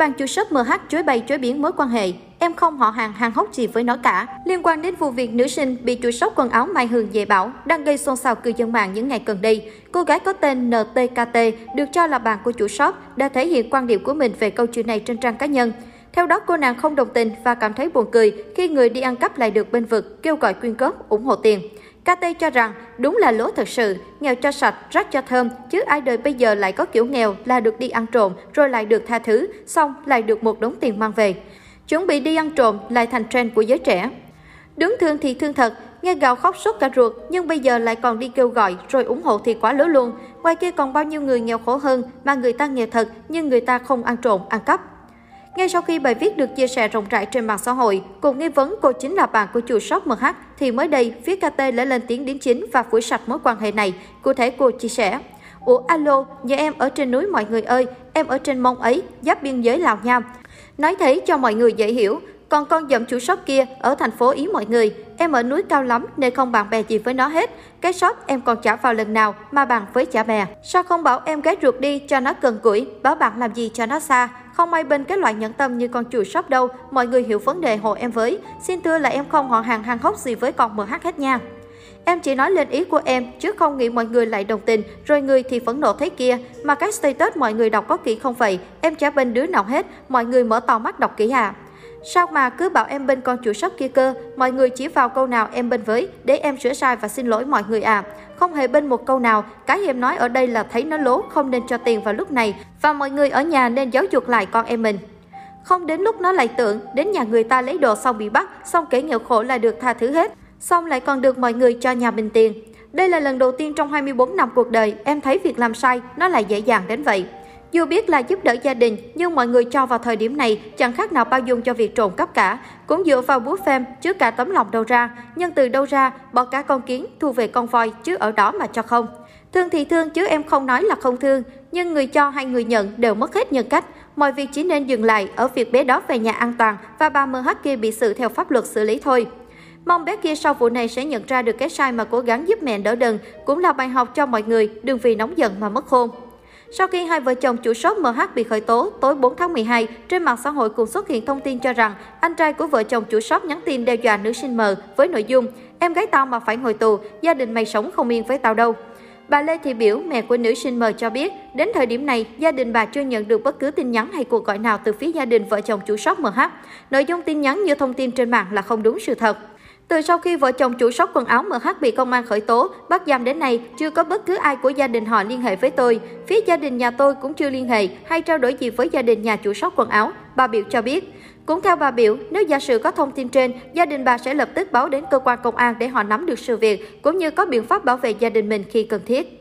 Ban chủ shop MH chối bày chối biến mối quan hệ. Em không họ hàng hàng hốc gì với nó cả. Liên quan đến vụ việc nữ sinh bị chủ shop quần áo Mai Hường dễ bảo đang gây xôn xao cư dân mạng những ngày gần đây. Cô gái có tên NTKT được cho là bạn của chủ shop đã thể hiện quan điểm của mình về câu chuyện này trên trang cá nhân. Theo đó, cô nàng không đồng tình và cảm thấy buồn cười khi người đi ăn cắp lại được bên vực, kêu gọi quyên góp, ủng hộ tiền. KT cho rằng đúng là lố thật sự, nghèo cho sạch, rách cho thơm, chứ ai đời bây giờ lại có kiểu nghèo là được đi ăn trộm rồi lại được tha thứ, xong lại được một đống tiền mang về. Chuẩn bị đi ăn trộm lại thành trend của giới trẻ. Đứng thương thì thương thật, nghe gào khóc sốt cả ruột nhưng bây giờ lại còn đi kêu gọi rồi ủng hộ thì quá lố luôn. Ngoài kia còn bao nhiêu người nghèo khổ hơn mà người ta nghèo thật nhưng người ta không ăn trộm, ăn cắp. Ngay sau khi bài viết được chia sẻ rộng rãi trên mạng xã hội, cùng nghi vấn cô chính là bạn của chủ shop MH, thì mới đây, phía KT đã lên tiếng đính chính và phủi sạch mối quan hệ này. Cụ thể cô chia sẻ, Ủa alo, nhà em ở trên núi mọi người ơi, em ở trên mông ấy, giáp biên giới Lào Nha. Nói thế cho mọi người dễ hiểu, còn con dậm chủ shop kia ở thành phố Ý mọi người, em ở núi cao lắm nên không bạn bè gì với nó hết. Cái shop em còn trả vào lần nào mà bằng với trả bè. Sao không bảo em gái ruột đi cho nó cần củi, bảo bạn làm gì cho nó xa. Không ai bên cái loại nhẫn tâm như con chuột shop đâu, mọi người hiểu vấn đề hộ em với. Xin thưa là em không họ hàng hàng hốc gì với con MH hết nha. Em chỉ nói lên ý của em, chứ không nghĩ mọi người lại đồng tình, rồi người thì phẫn nộ thế kia. Mà cái status mọi người đọc có kỹ không vậy, em chả bên đứa nào hết, mọi người mở to mắt đọc kỹ à. Sao mà cứ bảo em bên con chủ shop kia cơ, mọi người chỉ vào câu nào em bên với, để em sửa sai và xin lỗi mọi người à. Không hề bên một câu nào, cái em nói ở đây là thấy nó lố, không nên cho tiền vào lúc này, và mọi người ở nhà nên giáo dục lại con em mình. Không đến lúc nó lại tưởng, đến nhà người ta lấy đồ xong bị bắt, xong kể nghèo khổ là được tha thứ hết, xong lại còn được mọi người cho nhà mình tiền. Đây là lần đầu tiên trong 24 năm cuộc đời em thấy việc làm sai nó lại dễ dàng đến vậy. Dù biết là giúp đỡ gia đình, nhưng mọi người cho vào thời điểm này chẳng khác nào bao dung cho việc trộm cắp cả. Cũng dựa vào búa phim chứ cả tấm lòng đâu ra, nhưng từ đâu ra, bỏ cả con kiến, thu về con voi chứ ở đó mà cho không. Thương thì thương chứ em không nói là không thương, nhưng người cho hay người nhận đều mất hết nhân cách. Mọi việc chỉ nên dừng lại ở việc bé đó về nhà an toàn và bà MH kia bị xử theo pháp luật xử lý thôi. Mong bé kia sau vụ này sẽ nhận ra được cái sai mà cố gắng giúp mẹ đỡ đần, cũng là bài học cho mọi người, đừng vì nóng giận mà mất khôn. Sau khi hai vợ chồng chủ shop MH bị khởi tố tối 4 tháng 12, trên mạng xã hội cũng xuất hiện thông tin cho rằng anh trai của vợ chồng chủ shop nhắn tin đe dọa nữ sinh M với nội dung Em gái tao mà phải ngồi tù, gia đình mày sống không yên với tao đâu. Bà Lê Thị Biểu, mẹ của nữ sinh M cho biết, đến thời điểm này, gia đình bà chưa nhận được bất cứ tin nhắn hay cuộc gọi nào từ phía gia đình vợ chồng chủ shop MH. Nội dung tin nhắn như thông tin trên mạng là không đúng sự thật. Từ sau khi vợ chồng chủ shop quần áo MH bị công an khởi tố, bắt giam đến nay, chưa có bất cứ ai của gia đình họ liên hệ với tôi. Phía gia đình nhà tôi cũng chưa liên hệ hay trao đổi gì với gia đình nhà chủ shop quần áo. Bà Biểu cho biết. Cũng theo bà Biểu, nếu giả sử có thông tin trên, gia đình bà sẽ lập tức báo đến cơ quan công an để họ nắm được sự việc, cũng như có biện pháp bảo vệ gia đình mình khi cần thiết.